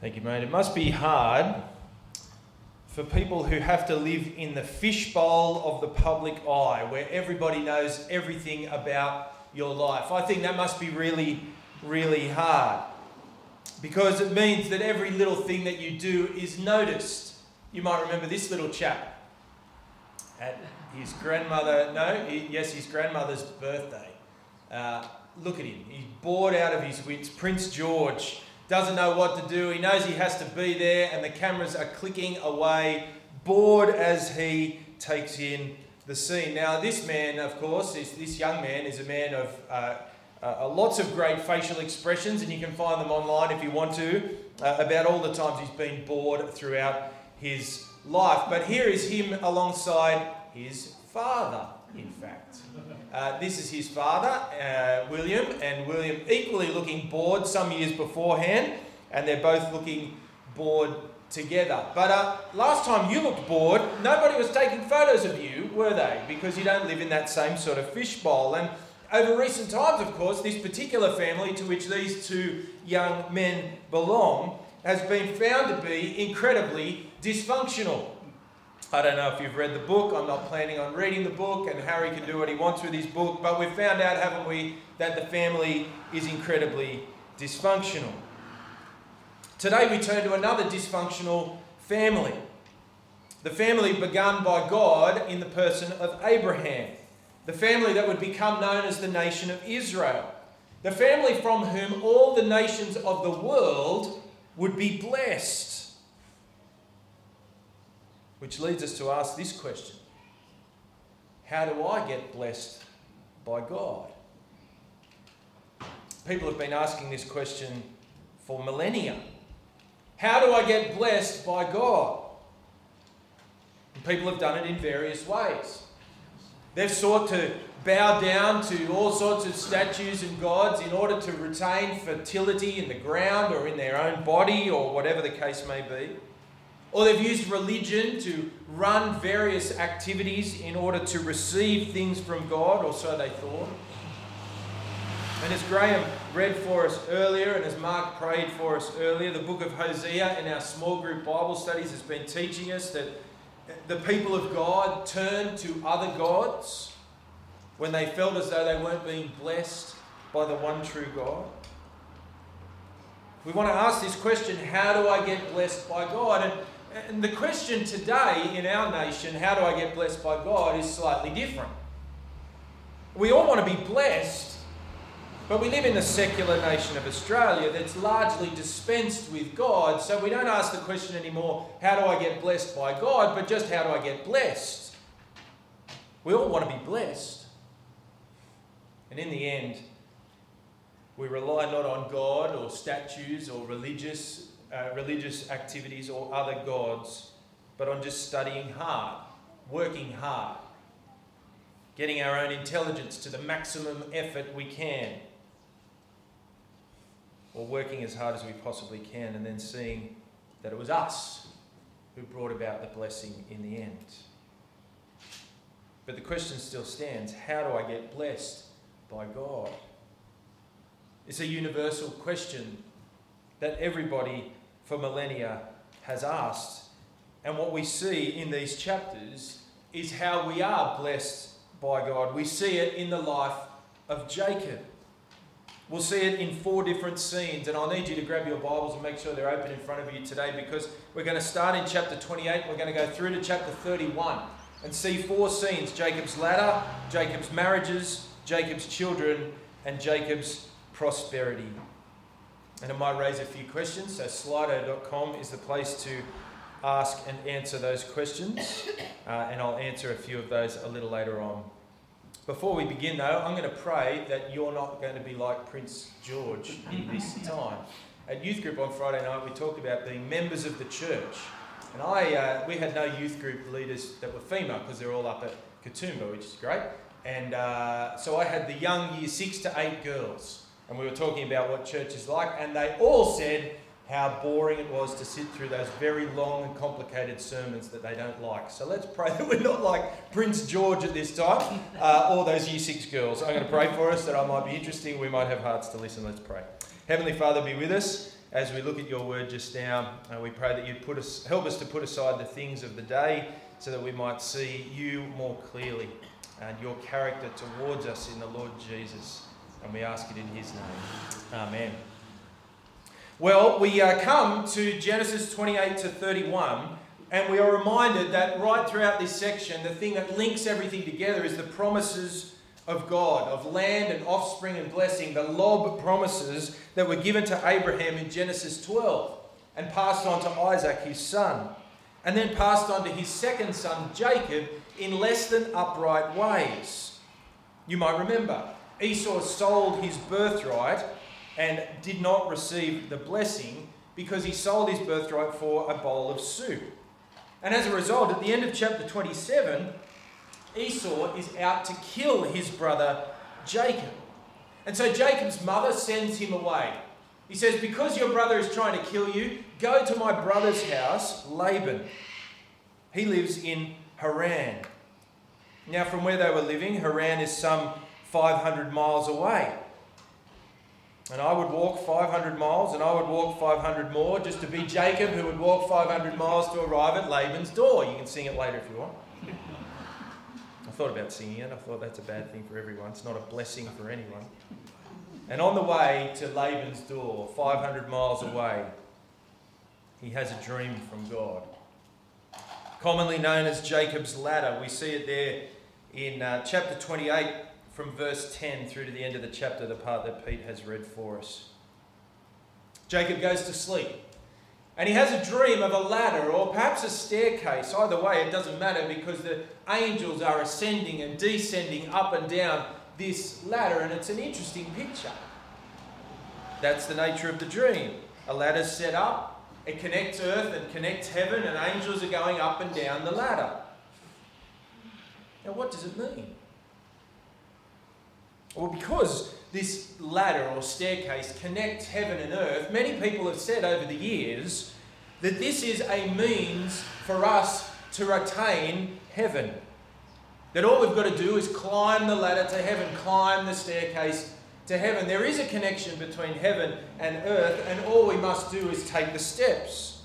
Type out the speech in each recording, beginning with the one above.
Thank you, mate. It must be hard for people who have to live in the fishbowl of the public eye, where everybody knows everything about your life. I think that must be really, really hard because it means that every little thing that you do is noticed. You might remember this little chap at his grandmother, no, yes, his grandmother's birthday. Uh, look at him. He's bored out of his wits. Prince George doesn't know what to do. He knows he has to be there, and the cameras are clicking away, bored as he takes in the scene. Now, this man, of course, is, this young man is a man of uh, uh, lots of great facial expressions, and you can find them online if you want to, uh, about all the times he's been bored throughout his life. But here is him alongside his father, in fact. Uh, this is his father, uh, William, and William equally looking bored some years beforehand, and they're both looking bored together. But uh, last time you looked bored, nobody was taking photos of you, were they? Because you don't live in that same sort of fishbowl. And over recent times, of course, this particular family to which these two young men belong has been found to be incredibly dysfunctional. I don't know if you've read the book. I'm not planning on reading the book, and Harry can do what he wants with his book. But we've found out, haven't we, that the family is incredibly dysfunctional. Today we turn to another dysfunctional family. The family begun by God in the person of Abraham. The family that would become known as the nation of Israel. The family from whom all the nations of the world would be blessed. Which leads us to ask this question How do I get blessed by God? People have been asking this question for millennia. How do I get blessed by God? And people have done it in various ways. They've sought to bow down to all sorts of statues and gods in order to retain fertility in the ground or in their own body or whatever the case may be. Or they've used religion to run various activities in order to receive things from God, or so they thought. And as Graham read for us earlier, and as Mark prayed for us earlier, the book of Hosea in our small group Bible studies has been teaching us that the people of God turned to other gods when they felt as though they weren't being blessed by the one true God. We want to ask this question how do I get blessed by God? And and the question today in our nation, how do I get blessed by God, is slightly different. We all want to be blessed, but we live in the secular nation of Australia that's largely dispensed with God, so we don't ask the question anymore, how do I get blessed by God, but just how do I get blessed? We all want to be blessed. And in the end, we rely not on God or statues or religious uh, religious activities or other gods, but on just studying hard, working hard, getting our own intelligence to the maximum effort we can, or working as hard as we possibly can, and then seeing that it was us who brought about the blessing in the end. But the question still stands how do I get blessed by God? It's a universal question that everybody for millennia has asked. And what we see in these chapters is how we are blessed by God. We see it in the life of Jacob. We'll see it in four different scenes, and I'll need you to grab your Bibles and make sure they're open in front of you today because we're going to start in chapter 28. We're going to go through to chapter 31 and see four scenes Jacob's ladder, Jacob's marriages, Jacob's children, and Jacob's prosperity and it might raise a few questions. So, slido.com is the place to ask and answer those questions, uh, and I'll answer a few of those a little later on. Before we begin, though, I'm going to pray that you're not going to be like Prince George in this time. At youth group on Friday night, we talked about being members of the church, and I uh, we had no youth group leaders that were female because they're all up at Katoomba, which is great. And uh, so I had the young year six to eight girls and we were talking about what church is like, and they all said how boring it was to sit through those very long and complicated sermons that they don't like. So let's pray that we're not like Prince George at this time, uh, or those year six girls. I'm going to pray for us that I might be interesting. We might have hearts to listen. Let's pray. Heavenly Father, be with us. as we look at your word just now. Uh, we pray that you'd put us, help us to put aside the things of the day so that we might see you more clearly and your character towards us in the Lord Jesus. And we ask it in his name. Amen. Well, we uh, come to Genesis 28 to 31, and we are reminded that right throughout this section, the thing that links everything together is the promises of God, of land and offspring and blessing, the lob promises that were given to Abraham in Genesis 12 and passed on to Isaac, his son, and then passed on to his second son, Jacob, in less than upright ways. You might remember, Esau sold his birthright and did not receive the blessing because he sold his birthright for a bowl of soup. And as a result, at the end of chapter 27, Esau is out to kill his brother Jacob. And so Jacob's mother sends him away. He says, Because your brother is trying to kill you, go to my brother's house, Laban. He lives in Haran. Now, from where they were living, Haran is some 500 miles away. And I would walk 500 miles and I would walk 500 more just to be Jacob, who would walk 500 miles to arrive at Laban's door. You can sing it later if you want. I thought about singing it. I thought that's a bad thing for everyone. It's not a blessing for anyone. And on the way to Laban's door, 500 miles away, he has a dream from God. Commonly known as Jacob's ladder. We see it there in uh, chapter 28 from verse 10 through to the end of the chapter, the part that Pete has read for us. Jacob goes to sleep. And he has a dream of a ladder or perhaps a staircase. Either way, it doesn't matter because the angels are ascending and descending up and down this ladder, and it's an interesting picture. That's the nature of the dream. A ladder's set up, it connects earth and connects heaven, and angels are going up and down the ladder. Now, what does it mean? Well, because this ladder or staircase connects heaven and earth, many people have said over the years that this is a means for us to attain heaven. That all we've got to do is climb the ladder to heaven, climb the staircase to heaven. There is a connection between heaven and earth, and all we must do is take the steps.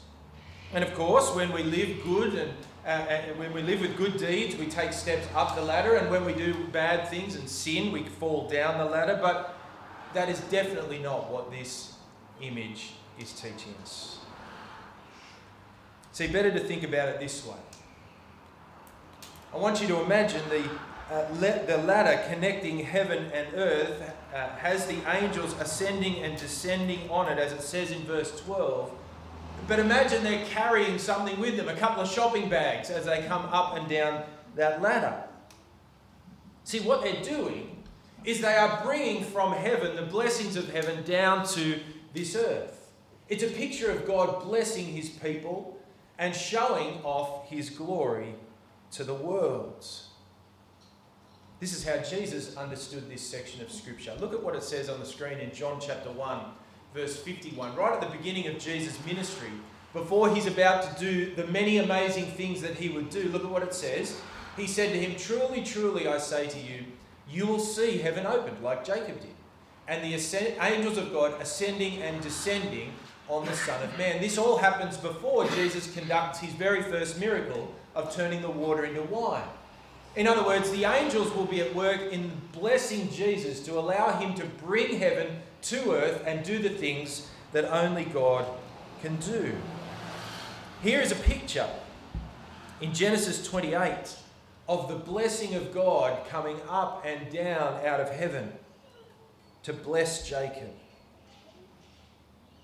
And of course, when we live good and uh, uh, when we live with good deeds, we take steps up the ladder, and when we do bad things and sin, we fall down the ladder. But that is definitely not what this image is teaching us. See, better to think about it this way. I want you to imagine the, uh, le- the ladder connecting heaven and earth uh, has the angels ascending and descending on it, as it says in verse 12 but imagine they're carrying something with them, a couple of shopping bags, as they come up and down that ladder. See, what they're doing is they are bringing from heaven the blessings of heaven down to this earth. It's a picture of God blessing his people and showing off his glory to the world. This is how Jesus understood this section of Scripture. Look at what it says on the screen in John chapter 1 verse 51, right at the beginning of Jesus' ministry, before he's about to do the many amazing things that he would do, look at what it says. He said to him, Truly, truly, I say to you, you will see heaven opened like Jacob did, and the angels of God ascending and descending on the Son of Man. This all happens before Jesus conducts his very first miracle of turning the water into wine. In other words, the angels will be at work in blessing Jesus to allow him to bring heaven to earth and do the things that only God can do. Here is a picture in Genesis 28 of the blessing of God coming up and down out of heaven to bless Jacob,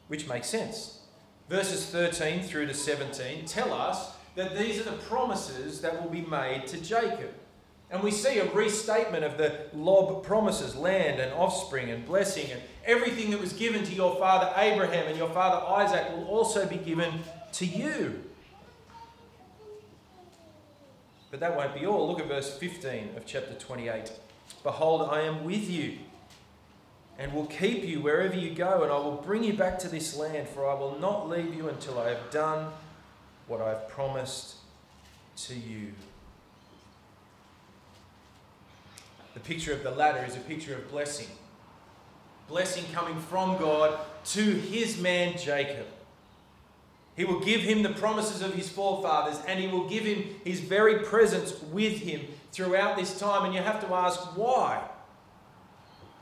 which makes sense. Verses 13 through to 17 tell us that these are the promises that will be made to Jacob. And we see a restatement of the lob promises land and offspring and blessing and everything that was given to your father Abraham and your father Isaac will also be given to you. But that won't be all. Look at verse 15 of chapter 28. Behold, I am with you and will keep you wherever you go, and I will bring you back to this land, for I will not leave you until I have done what I have promised to you. The picture of the ladder is a picture of blessing. blessing coming from God to his man Jacob. He will give him the promises of his forefathers and he will give him his very presence with him throughout this time. And you have to ask why?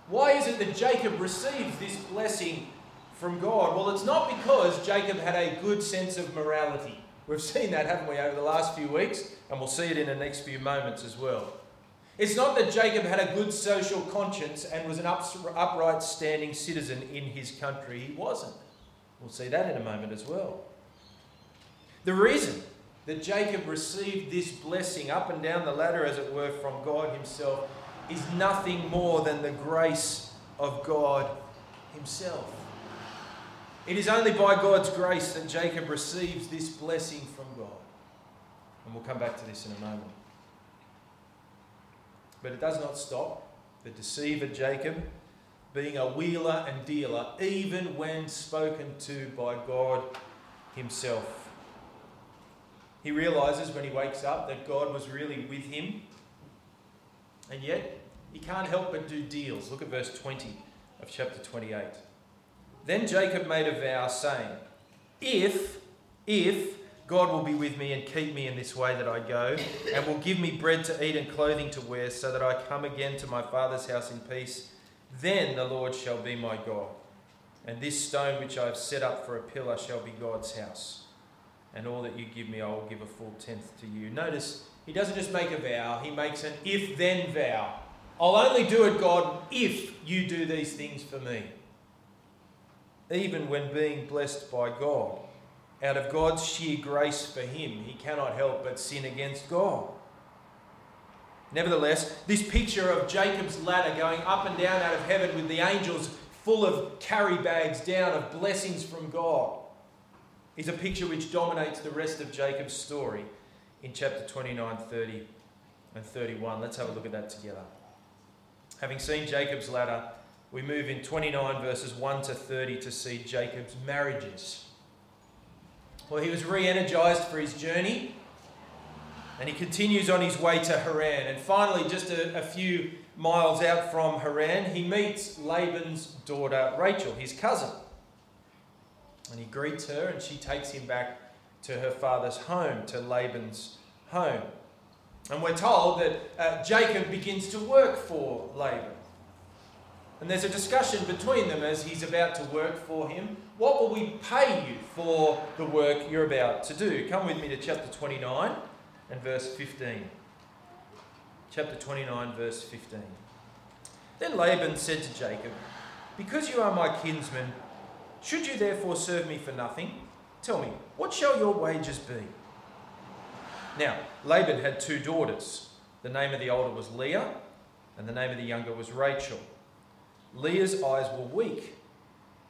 Why is it that Jacob receives this blessing from God? Well, it's not because Jacob had a good sense of morality. We've seen that, haven't we, over the last few weeks, and we'll see it in the next few moments as well. It's not that Jacob had a good social conscience and was an upright standing citizen in his country. He wasn't. We'll see that in a moment as well. The reason that Jacob received this blessing up and down the ladder, as it were, from God Himself is nothing more than the grace of God Himself. It is only by God's grace that Jacob receives this blessing from God. And we'll come back to this in a moment. But it does not stop the deceiver Jacob being a wheeler and dealer, even when spoken to by God Himself. He realizes when he wakes up that God was really with him, and yet he can't help but do deals. Look at verse 20 of chapter 28. Then Jacob made a vow, saying, If, if God will be with me and keep me in this way that I go, and will give me bread to eat and clothing to wear, so that I come again to my father's house in peace, then the Lord shall be my God. And this stone which I have set up for a pillar shall be God's house. And all that you give me, I will give a full tenth to you. Notice, he doesn't just make a vow, he makes an if then vow. I'll only do it, God, if you do these things for me. Even when being blessed by God, out of God's sheer grace for him, he cannot help but sin against God. Nevertheless, this picture of Jacob's ladder going up and down out of heaven with the angels full of carry bags down of blessings from God is a picture which dominates the rest of Jacob's story in chapter 29, 30, and 31. Let's have a look at that together. Having seen Jacob's ladder, we move in 29 verses 1 to 30 to see Jacob's marriages. Well, he was re energized for his journey and he continues on his way to Haran. And finally, just a, a, few miles out from Haran, he meets Laban's daughter Rachel, his cousin. And he greets her and she takes him back to her father's home, to Laban's home. And we're told that uh, Jacob begins to work for Laban. And there's a discussion between them as he's about to work for him. What will we pay you for the work you're about to do? Come with me to chapter 29 and verse 15. Chapter 29, verse 15. Then Laban said to Jacob, Because you are my kinsman, should you therefore serve me for nothing? Tell me, what shall your wages be? Now, Laban had two daughters. The name of the older was Leah, and the name of the younger was Rachel. Leah's eyes were weak,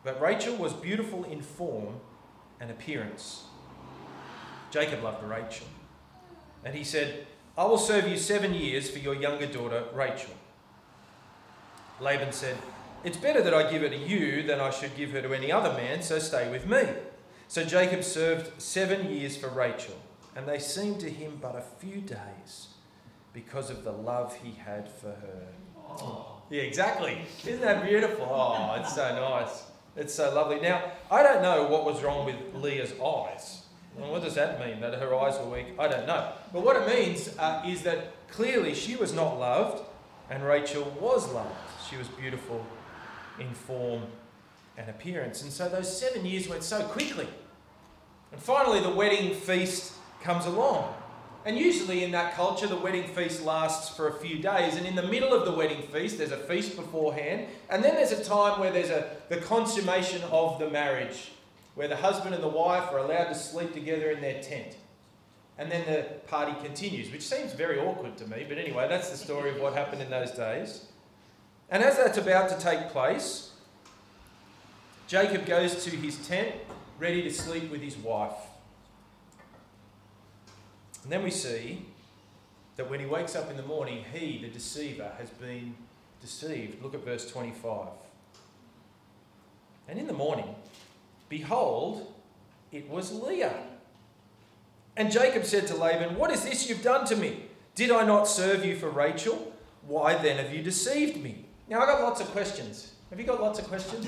but Rachel was beautiful in form and appearance. Jacob loved Rachel. And he said, I will serve you seven years for your younger daughter, Rachel. Laban said, It's better that I give her to you than I should give her to any other man, so stay with me. So Jacob served seven years for Rachel, and they seemed to him but a few days because of the love he had for her. Oh. Yeah, exactly. Isn't that beautiful? Oh, it's so nice. It's so lovely. Now, I don't know what was wrong with Leah's eyes. Well, what does that mean? That her eyes were weak? I don't know. But what it means uh, is that clearly she was not loved, and Rachel was loved. She was beautiful in form and appearance. And so those seven years went so quickly. And finally, the wedding feast comes along. And usually in that culture, the wedding feast lasts for a few days. And in the middle of the wedding feast, there's a feast beforehand. And then there's a time where there's a, the consummation of the marriage, where the husband and the wife are allowed to sleep together in their tent. And then the party continues, which seems very awkward to me. But anyway, that's the story of what happened in those days. And as that's about to take place, Jacob goes to his tent, ready to sleep with his wife. And then we see that when he wakes up in the morning, he, the deceiver, has been deceived. Look at verse 25. And in the morning, behold, it was Leah. And Jacob said to Laban, What is this you've done to me? Did I not serve you for Rachel? Why then have you deceived me? Now, I got lots of questions. Have you got lots of questions?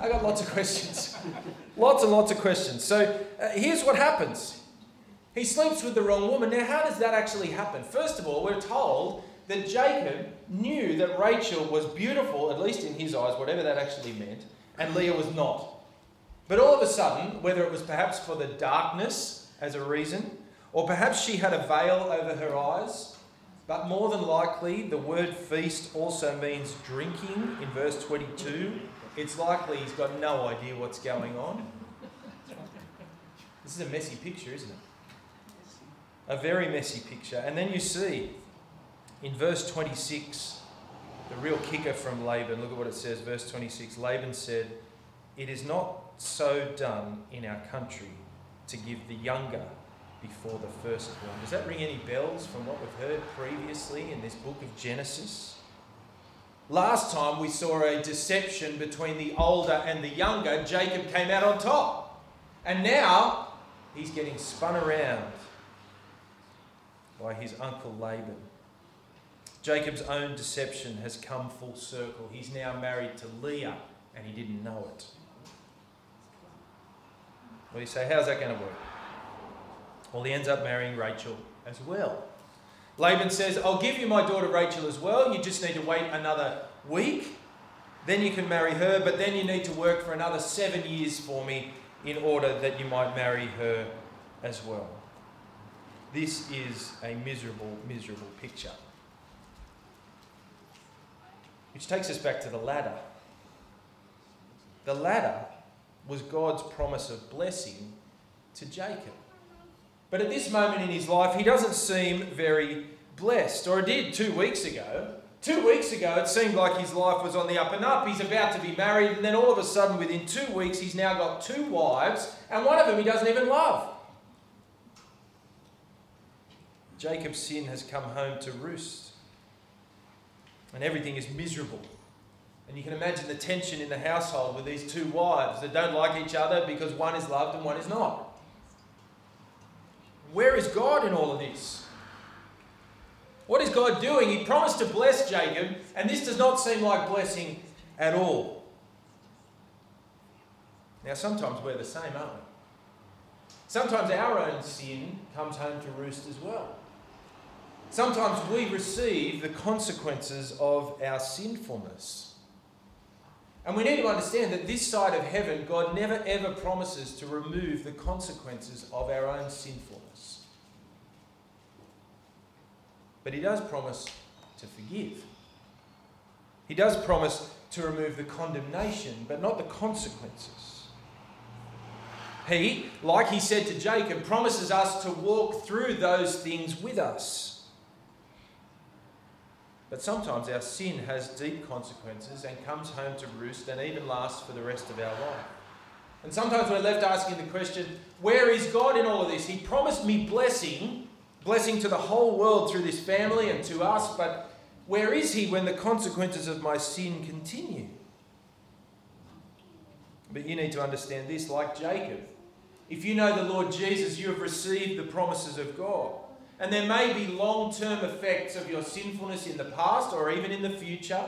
I got lots of questions. lots and lots of questions. So uh, here's what happens he sleeps with the wrong woman. Now, how does that actually happen? First of all, we're told that Jacob knew that Rachel was beautiful, at least in his eyes, whatever that actually meant, and Leah was not. But all of a sudden, whether it was perhaps for the darkness as a reason, or perhaps she had a veil over her eyes, but more than likely, the word feast also means drinking in verse 22. It's likely he's got no idea what's going on. This is a messy picture, isn't it? A very messy picture. And then you see in verse 26, the real kicker from Laban. Look at what it says, verse 26. Laban said, It is not so done in our country to give the younger before the firstborn. Does that ring any bells from what we've heard previously in this book of Genesis? Last time we saw a deception between the older and the younger. Jacob came out on top. And now he's getting spun around by his uncle Laban. Jacob's own deception has come full circle. He's now married to Leah and he didn't know it. Well, you say, how's that going to work? Well, he ends up marrying Rachel as well. Laban says, I'll give you my daughter Rachel as well. You just need to wait another week. Then you can marry her, but then you need to work for another seven years for me in order that you might marry her as well. This is a miserable, miserable picture. Which takes us back to the ladder. The ladder was God's promise of blessing to Jacob. But at this moment in his life, he doesn't seem very blessed, or did two weeks ago. Two weeks ago, it seemed like his life was on the up and up. He's about to be married, and then all of a sudden, within two weeks, he's now got two wives, and one of them he doesn't even love. Jacob's sin has come home to roost, and everything is miserable. And you can imagine the tension in the household with these two wives that don't like each other because one is loved and one is not. Where is God in all of this? What is God doing? He promised to bless Jacob, and this does not seem like blessing at all. Now, sometimes we're the same, aren't we? Sometimes our own sin comes home to roost as well. Sometimes we receive the consequences of our sinfulness. And we need to understand that this side of heaven, God never ever promises to remove the consequences of our own sinfulness. But He does promise to forgive. He does promise to remove the condemnation, but not the consequences. He, like He said to Jacob, promises us to walk through those things with us. But sometimes our sin has deep consequences and comes home to roost and even lasts for the rest of our life. And sometimes we're left asking the question, where is God in all of this? He promised me blessing, blessing to the whole world through this family and to us, but where is He when the consequences of my sin continue? But you need to understand this like Jacob. If you know the Lord Jesus, you have received the promises of God. And there may be long term effects of your sinfulness in the past or even in the future.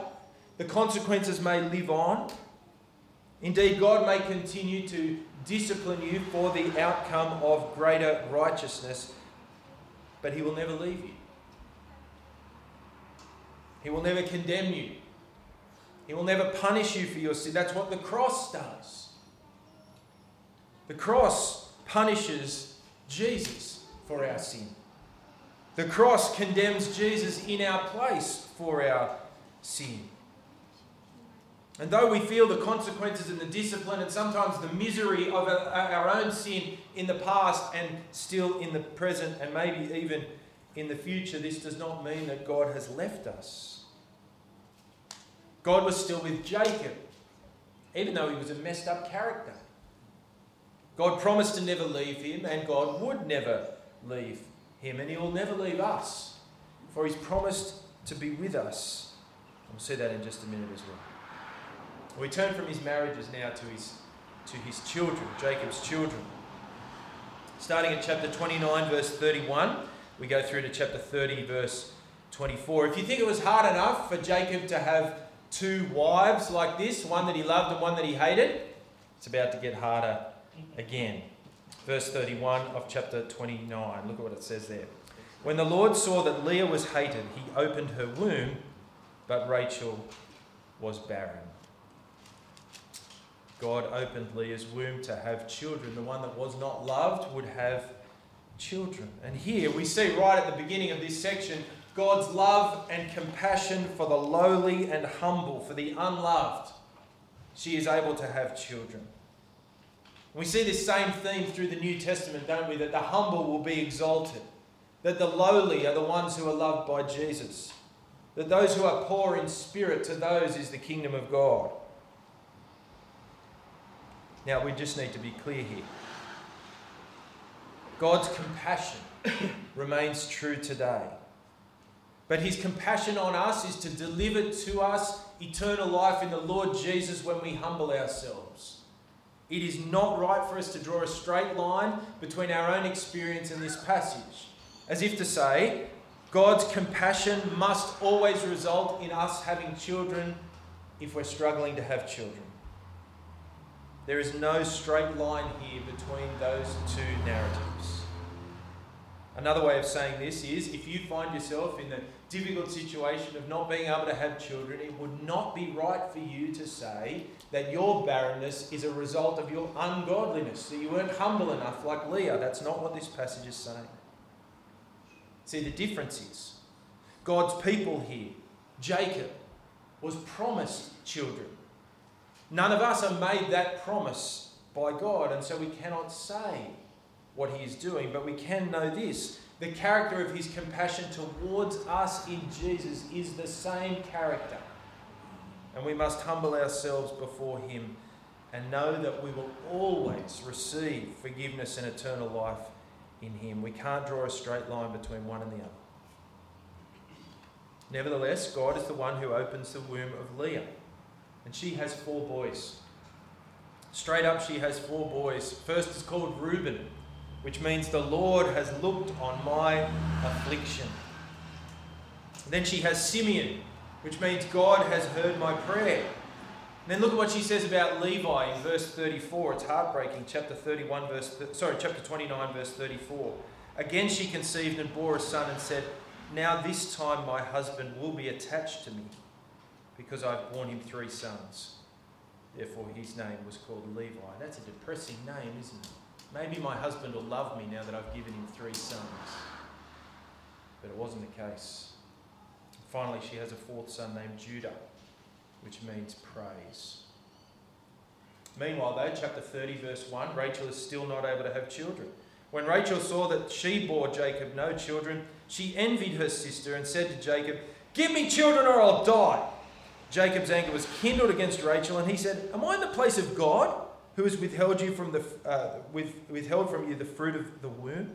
The consequences may live on. Indeed, God may continue to discipline you for the outcome of greater righteousness, but He will never leave you. He will never condemn you. He will never punish you for your sin. That's what the cross does. The cross punishes Jesus for our sin. The cross condemns Jesus in our place for our sin. And though we feel the consequences and the discipline and sometimes the misery of our own sin in the past and still in the present and maybe even in the future, this does not mean that God has left us. God was still with Jacob, even though he was a messed up character. God promised to never leave him, and God would never leave him, and he will never leave us, for he's promised to be with us. We'll see that in just a minute as well. We turn from his marriages now to his, to his children, Jacob's children. Starting at chapter 29, verse 31, we go through to chapter 30, verse 24. If you think it was hard enough for Jacob to have two wives like this, one that he loved and one that he hated, it's about to get harder again. Verse 31 of chapter 29. Look at what it says there. When the Lord saw that Leah was hated, he opened her womb, but Rachel was barren. God opened Leah's womb to have children. The one that was not loved would have children. And here we see right at the beginning of this section God's love and compassion for the lowly and humble, for the unloved. She is able to have children. We see this same theme through the New Testament, don't we? That the humble will be exalted, that the lowly are the ones who are loved by Jesus, that those who are poor in spirit, to those is the kingdom of God. Now, we just need to be clear here. God's compassion remains true today. But his compassion on us is to deliver to us eternal life in the Lord Jesus when we humble ourselves. It is not right for us to draw a straight line between our own experience and this passage, as if to say, God's compassion must always result in us having children if we're struggling to have children. There is no straight line here between those two narratives. Another way of saying this is if you find yourself in the difficult situation of not being able to have children, it would not be right for you to say that your barrenness is a result of your ungodliness, that you weren't humble enough like Leah. That's not what this passage is saying. See, the difference is God's people here, Jacob, was promised children. None of us are made that promise by God, and so we cannot say what He is doing, but we can know this. The character of His compassion towards us in Jesus is the same character. And we must humble ourselves before Him and know that we will always receive forgiveness and eternal life in Him. We can't draw a straight line between one and the other. Nevertheless, God is the one who opens the womb of Leah and she has four boys. Straight up, she has four boys. First is called Reuben, which means the Lord has looked on my affliction. Then she has Simeon, which means God has heard my prayer. And then look at what she says about Levi in verse 34. It's heartbreaking. Chapter 31, verse sorry, chapter 29, verse 34. Again she conceived and bore a son and said, Now this time my husband will be attached to me because I've borne him three sons. Therefore, his name was called Levi. That's a depressing name, isn't it? Maybe my husband will love me now that I've given him three sons. But it wasn't the case. Finally, she has a fourth son named Judah, which means praise. Meanwhile, though, chapter 30, verse 1, Rachel is still not able to have children. When Rachel saw that she bore Jacob no children, she envied her sister and said to Jacob, Give me children or I'll die. Jacob's anger was kindled against Rachel, and he said, Am I in the place of God, who has withheld you from the uh, with, withheld from you the fruit of the womb?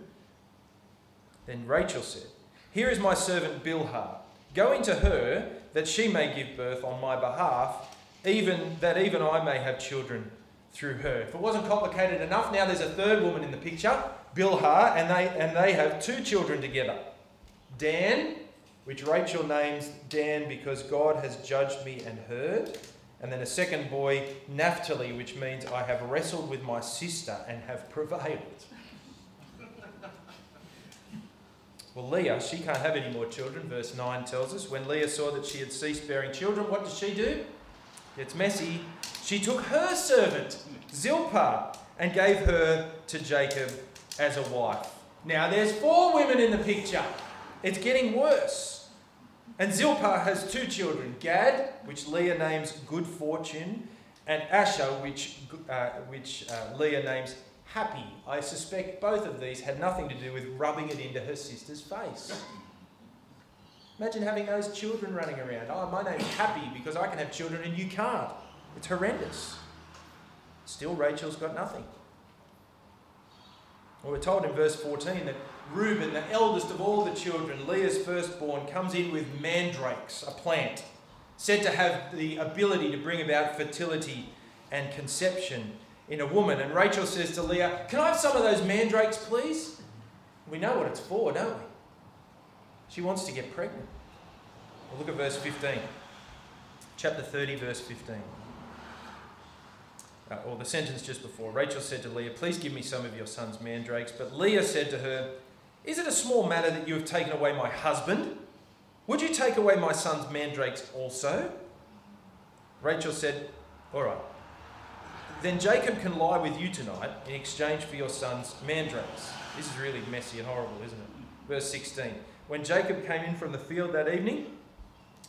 Then Rachel said, Here is my servant Bilhah. Go into her, that she may give birth on my behalf, even that even I may have children through her. If it wasn't complicated enough, now there's a third woman in the picture, Bilhah, and they and they have two children together. Dan which Rachel names Dan because God has judged me and heard. And then a second boy, Naphtali, which means I have wrestled with my sister and have prevailed. well, Leah, she can't have any more children, verse 9 tells us. When Leah saw that she had ceased bearing children, what does she do? It's messy. She took her servant, Zilpah, and gave her to Jacob as a wife. Now, there's four women in the picture. It's getting worse. And Zilpah has two children Gad, which Leah names Good Fortune, and Asher, which, uh, which uh, Leah names Happy. I suspect both of these had nothing to do with rubbing it into her sister's face. Imagine having those children running around. Oh, my name's Happy because I can have children and you can't. It's horrendous. Still, Rachel's got nothing. Well, we're told in verse 14 that Reuben, the eldest of all the children, Leah's firstborn, comes in with mandrakes, a plant, said to have the ability to bring about fertility and conception in a woman. And Rachel says to Leah, Can I have some of those mandrakes, please? We know what it's for, don't we? She wants to get pregnant. Well, look at verse 15. Chapter 30, verse 15. Uh, or the sentence just before. Rachel said to Leah, Please give me some of your son's mandrakes. But Leah said to her, Is it a small matter that you have taken away my husband? Would you take away my son's mandrakes also? Rachel said, All right. Then Jacob can lie with you tonight in exchange for your son's mandrakes. This is really messy and horrible, isn't it? Verse 16. When Jacob came in from the field that evening,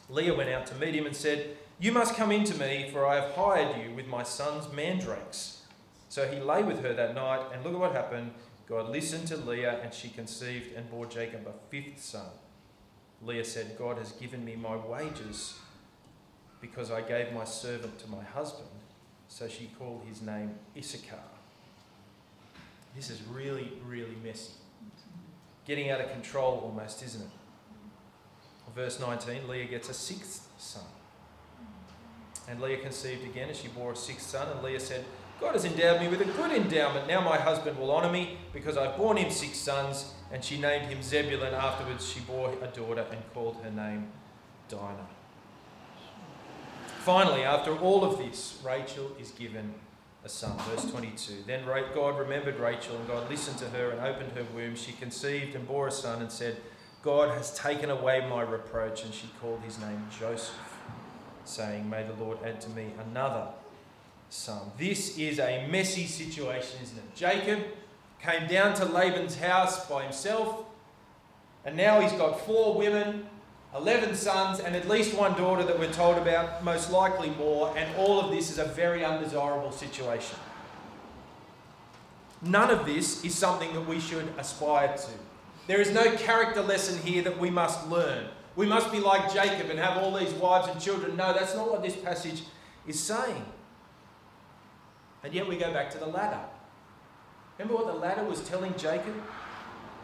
Leah went out to meet him and said, You must come in to me, for I have hired you with my son's mandrakes. So he lay with her that night, and look at what happened. God listened to Leah, and she conceived and bore Jacob a fifth son. Leah said, God has given me my wages because I gave my servant to my husband. So she called his name Issachar. This is really, really messy. Getting out of control almost, isn't it? Verse 19 Leah gets a sixth son. And Leah conceived again and she bore a sixth son. And Leah said, God has endowed me with a good endowment. Now my husband will honour me because I've borne him six sons. And she named him Zebulun. Afterwards, she bore a daughter and called her name Dinah. Finally, after all of this, Rachel is given a son. Verse 22. Then God remembered Rachel, and God listened to her and opened her womb. She conceived and bore a son and said, God has taken away my reproach. And she called his name Joseph, saying, May the Lord add to me another son. This is a messy situation, isn't it? Jacob came down to Laban's house by himself, and now he's got four women 11 sons and at least one daughter that we're told about, most likely more, and all of this is a very undesirable situation. None of this is something that we should aspire to. There is no character lesson here that we must learn. We must be like Jacob and have all these wives and children. No, that's not what this passage is saying. And yet we go back to the ladder. Remember what the ladder was telling Jacob?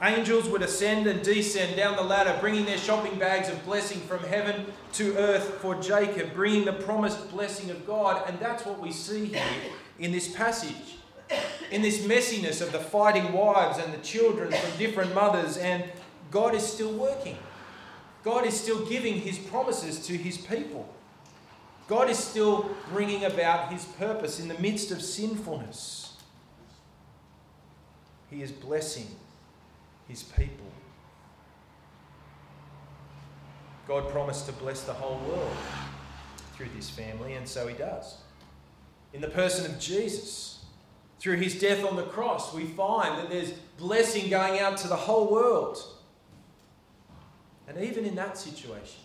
Angels would ascend and descend down the ladder, bringing their shopping bags of blessing from heaven to earth for Jacob, bringing the promised blessing of God. And that's what we see here in this passage. In this messiness of the fighting wives and the children from different mothers, and God is still working. God is still giving his promises to his people. God is still bringing about his purpose in the midst of sinfulness. He is blessing his people. God promised to bless the whole world through this family, and so he does. In the person of Jesus, through his death on the cross, we find that there's blessing going out to the whole world. And even in that situation,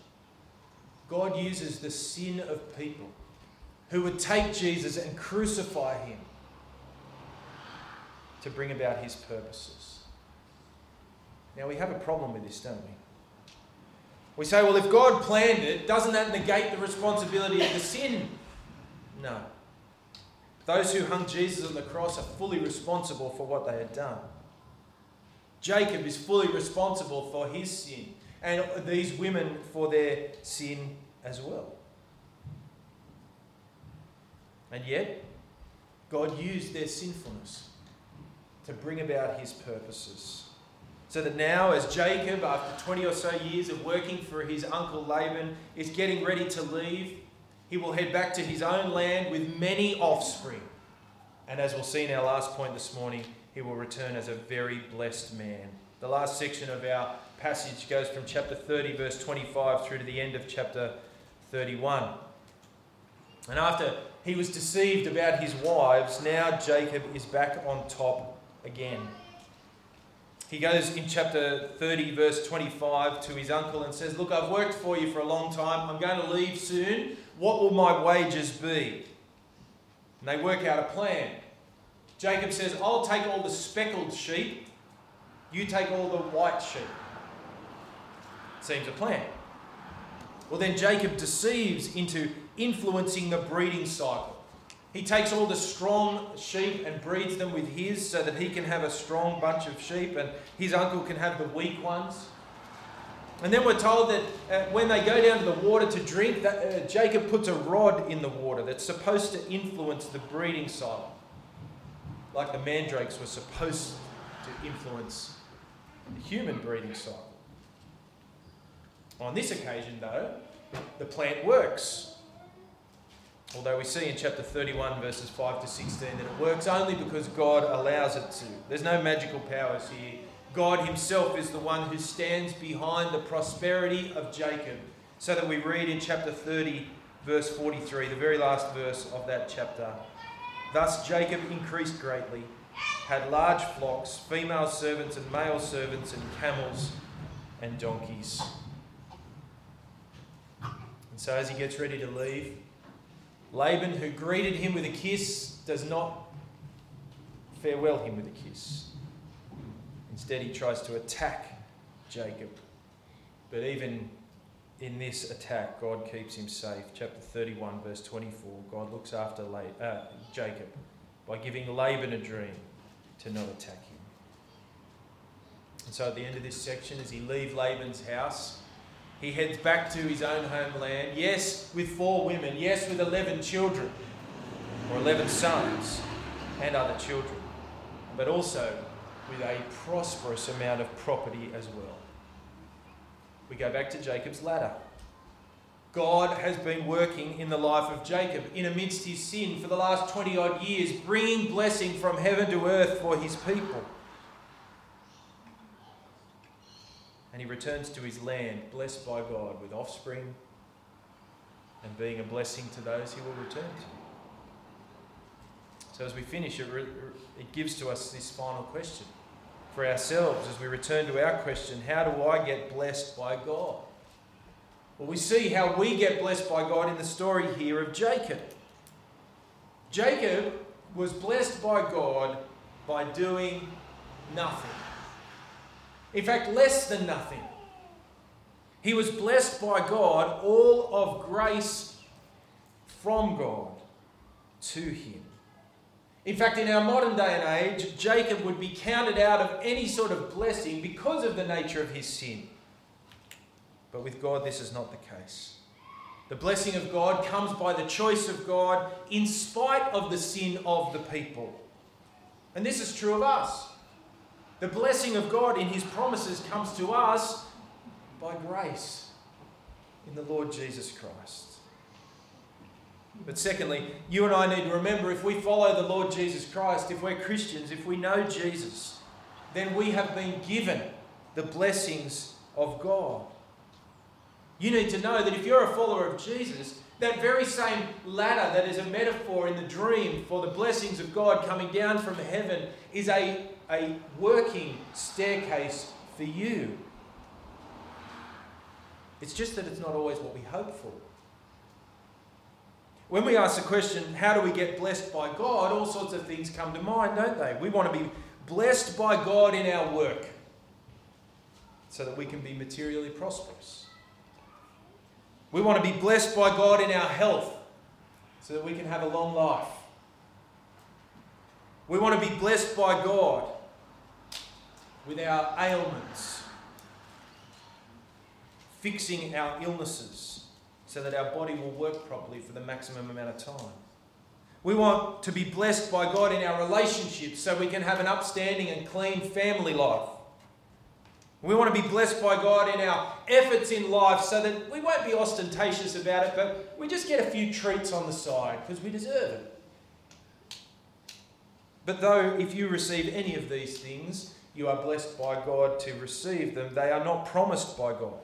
God uses the sin of people who would take Jesus and crucify him to bring about his purposes. Now, we have a problem with this, don't we? We say, well, if God planned it, doesn't that negate the responsibility of the sin? No. Those who hung Jesus on the cross are fully responsible for what they had done. Jacob is fully responsible for his sin, and these women for their sin as well. And yet, God used their sinfulness to bring about his purposes. So that now, as Jacob, after 20 or so years of working for his uncle Laban, is getting ready to leave, he will head back to his own land with many offspring. And as we'll see in our last point this morning, he will return as a very blessed man. The last section of our passage goes from chapter 30, verse 25, through to the end of chapter 31. And after he was deceived about his wives, now Jacob is back on top again. He goes in chapter 30, verse 25, to his uncle and says, Look, I've worked for you for a long time. I'm going to leave soon. What will my wages be? And they work out a plan. Jacob says, I'll take all the speckled sheep, you take all the white sheep. Seems a plan. Well, then Jacob deceives into influencing the breeding cycle. He takes all the strong sheep and breeds them with his so that he can have a strong bunch of sheep and his uncle can have the weak ones. And then we're told that uh, when they go down to the water to drink, that, uh, Jacob puts a rod in the water that's supposed to influence the breeding cycle, like the mandrakes were supposed to influence the human breeding cycle. On this occasion, though, the plant works. Although we see in chapter 31, verses 5 to 16, that it works only because God allows it to. There's no magical powers here. God Himself is the one who stands behind the prosperity of Jacob. So that we read in chapter 30, verse 43, the very last verse of that chapter. Thus Jacob increased greatly, had large flocks, female servants and male servants, and camels and donkeys. So as he gets ready to leave, Laban, who greeted him with a kiss, does not farewell him with a kiss. Instead, he tries to attack Jacob. But even in this attack, God keeps him safe. Chapter 31, verse 24 God looks after uh, Jacob by giving Laban a dream to not attack him. And so at the end of this section, as he leaves Laban's house, he heads back to his own homeland. Yes, with four women. Yes, with 11 children, or 11 sons and other children. But also with a prosperous amount of property as well. We go back to Jacob's ladder. God has been working in the life of Jacob in amidst his sin for the last 20 odd years, bringing blessing from heaven to earth for his people. And he returns to his land, blessed by God, with offspring and being a blessing to those he will return to. So, as we finish, it, re- it gives to us this final question for ourselves as we return to our question how do I get blessed by God? Well, we see how we get blessed by God in the story here of Jacob. Jacob was blessed by God by doing nothing. In fact, less than nothing. He was blessed by God, all of grace from God to him. In fact, in our modern day and age, Jacob would be counted out of any sort of blessing because of the nature of his sin. But with God, this is not the case. The blessing of God comes by the choice of God in spite of the sin of the people. And this is true of us. The blessing of God in his promises comes to us by grace in the Lord Jesus Christ. But secondly, you and I need to remember if we follow the Lord Jesus Christ, if we're Christians, if we know Jesus, then we have been given the blessings of God. You need to know that if you're a follower of Jesus, that very same ladder that is a metaphor in the dream for the blessings of God coming down from heaven is a, a working staircase for you. It's just that it's not always what we hope for. When we ask the question, how do we get blessed by God, all sorts of things come to mind, don't they? We want to be blessed by God in our work so that we can be materially prosperous. We want to be blessed by God in our health so that we can have a long life. We want to be blessed by God with our ailments, fixing our illnesses so that our body will work properly for the maximum amount of time. We want to be blessed by God in our relationships so we can have an upstanding and clean family life. We want to be blessed by God in our efforts in life so that we won't be ostentatious about it, but we just get a few treats on the side because we deserve it. But though, if you receive any of these things, you are blessed by God to receive them, they are not promised by God.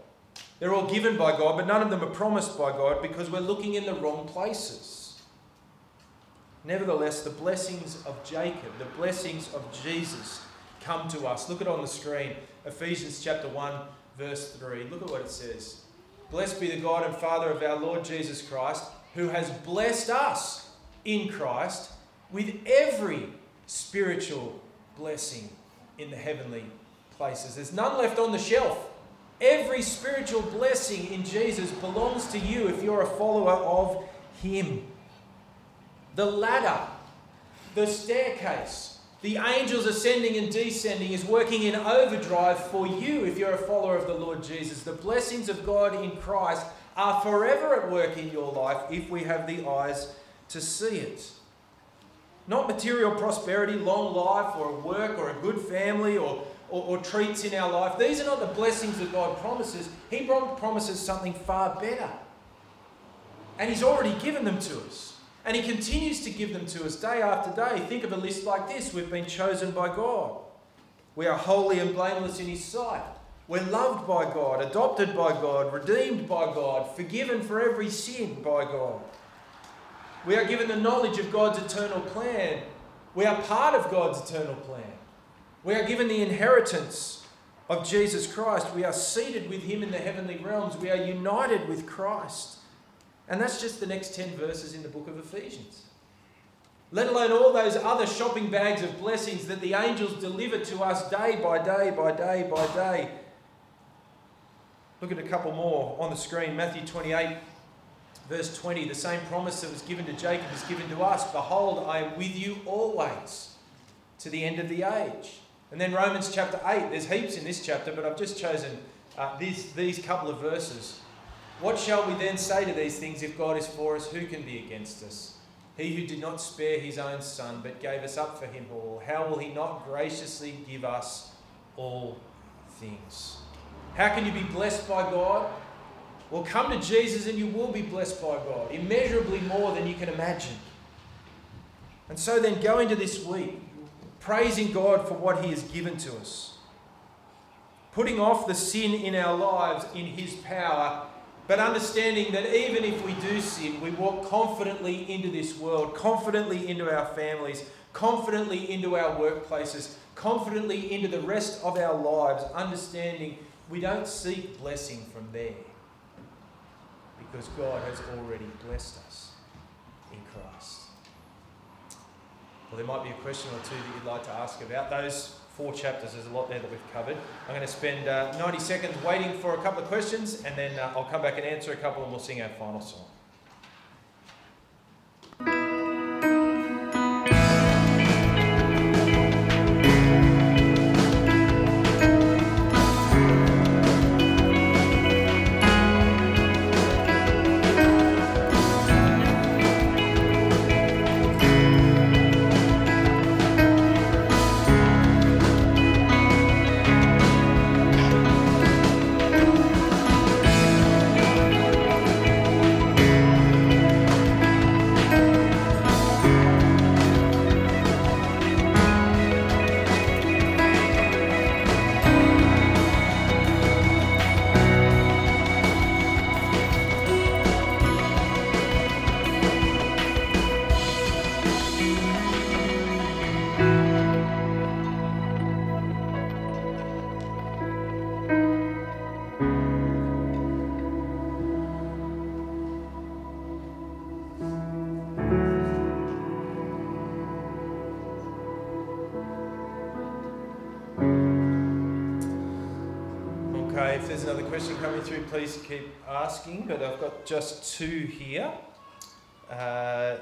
They're all given by God, but none of them are promised by God because we're looking in the wrong places. Nevertheless, the blessings of Jacob, the blessings of Jesus, come to us. Look at on the screen Ephesians chapter 1, verse 3. Look at what it says. Blessed be the God and Father of our Lord Jesus Christ, who has blessed us in Christ with every spiritual blessing in the heavenly places. There's none left on the shelf. Every spiritual blessing in Jesus belongs to you if you're a follower of Him. The ladder, the staircase, the angels ascending and descending is working in overdrive for you if you're a follower of the Lord Jesus. The blessings of God in Christ are forever at work in your life if we have the eyes to see it. Not material prosperity, long life, or work, or a good family, or or, or treats in our life, these are not the blessings that God promises. He promises something far better. And He's already given them to us. And He continues to give them to us day after day. Think of a list like this we've been chosen by God. We are holy and blameless in His sight. We're loved by God, adopted by God, redeemed by God, forgiven for every sin by God. We are given the knowledge of God's eternal plan. We are part of God's eternal plan. We are given the inheritance of Jesus Christ. We are seated with Him in the heavenly realms. We are united with Christ. And that's just the next 10 verses in the book of Ephesians. Let alone all those other shopping bags of blessings that the angels deliver to us day by day by day by day. Look at a couple more on the screen. Matthew 28, verse 20. The same promise that was given to Jacob is given to us. Behold, I am with you always to the end of the age. And then Romans chapter 8. There's heaps in this chapter, but I've just chosen uh, these, these couple of verses. What shall we then say to these things? If God is for us, who can be against us? He who did not spare his own son, but gave us up for him all, how will he not graciously give us all things? How can you be blessed by God? Well, come to Jesus and you will be blessed by God, immeasurably more than you can imagine. And so then go into this week praising God for what He has given to us, putting off the sin in our lives in His power but understanding that even if we do sin, we walk confidently into this world, confidently into our families, confidently into our workplaces, confidently into the rest of our lives, understanding we don't seek blessing from there because God has already blessed us in Christ. Well, there might be a question or two that you'd like to ask about those four chapters. There's a lot there that we've covered. I'm going to spend uh, 90 seconds waiting for a couple of questions, and then uh, I'll come back and answer a couple, and we'll sing our final song. Please keep asking, but I've got just two here. Uh,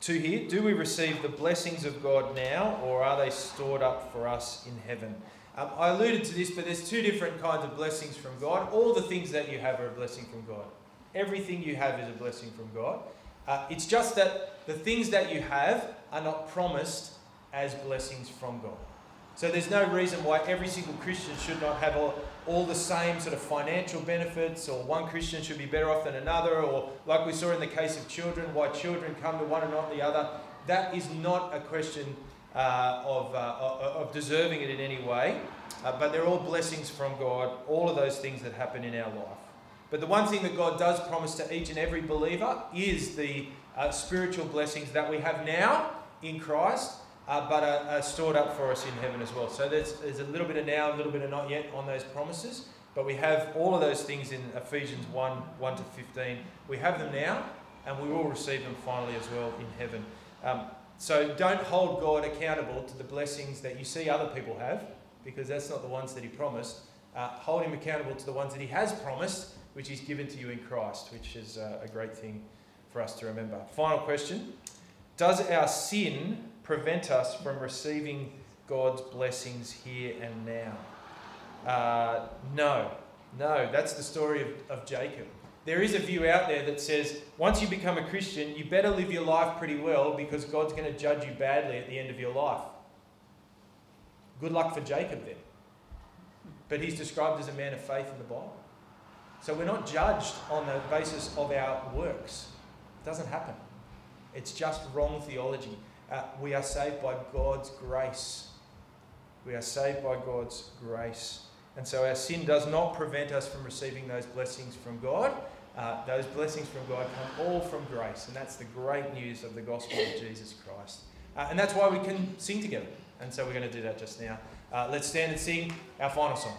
two here. Do we receive the blessings of God now, or are they stored up for us in heaven? Um, I alluded to this, but there's two different kinds of blessings from God. All the things that you have are a blessing from God. Everything you have is a blessing from God. Uh, it's just that the things that you have are not promised as blessings from God. So there's no reason why every single Christian should not have all, all the same sort of financial benefits, or one Christian should be better off than another, or like we saw in the case of children, why children come to one and not the other. That is not a question uh, of, uh, of deserving it in any way, uh, but they're all blessings from God, all of those things that happen in our life. But the one thing that God does promise to each and every believer is the uh, spiritual blessings that we have now in Christ uh, but are, are, stored up for us in heaven as well. So there's, there's a little bit of now, a little bit of not yet on those promises, but we have all of those things in Ephesians 1 1 to 15. We have them now, and we will receive them finally as well in heaven. Um, so don't hold God accountable to the blessings that you see other people have, because that's not the ones that He promised. Uh, hold Him accountable to the ones that He has promised, which He's given to you in Christ, which is uh, a great thing for us to remember. Final question Does our sin prevent us from receiving God's blessings here and now? Uh, no, no, that's the story of, of Jacob. There is a view out there that says once you become a Christian, you better live your life pretty well because God's going to judge you badly at the end of your life. Good luck for Jacob then. But he's described as a man of faith in the Bible. So we're not judged on the basis of our works. It doesn't happen. It's just wrong theology. Uh, we are saved by God's grace. We are saved by God's grace. And so our sin does not prevent us from receiving those blessings from God. Uh, those blessings from God come all from grace. And that's the great news of the gospel of Jesus Christ. Uh, and that's why we can sing together. And so we're going to do that just now. Uh, let's stand and sing our final song.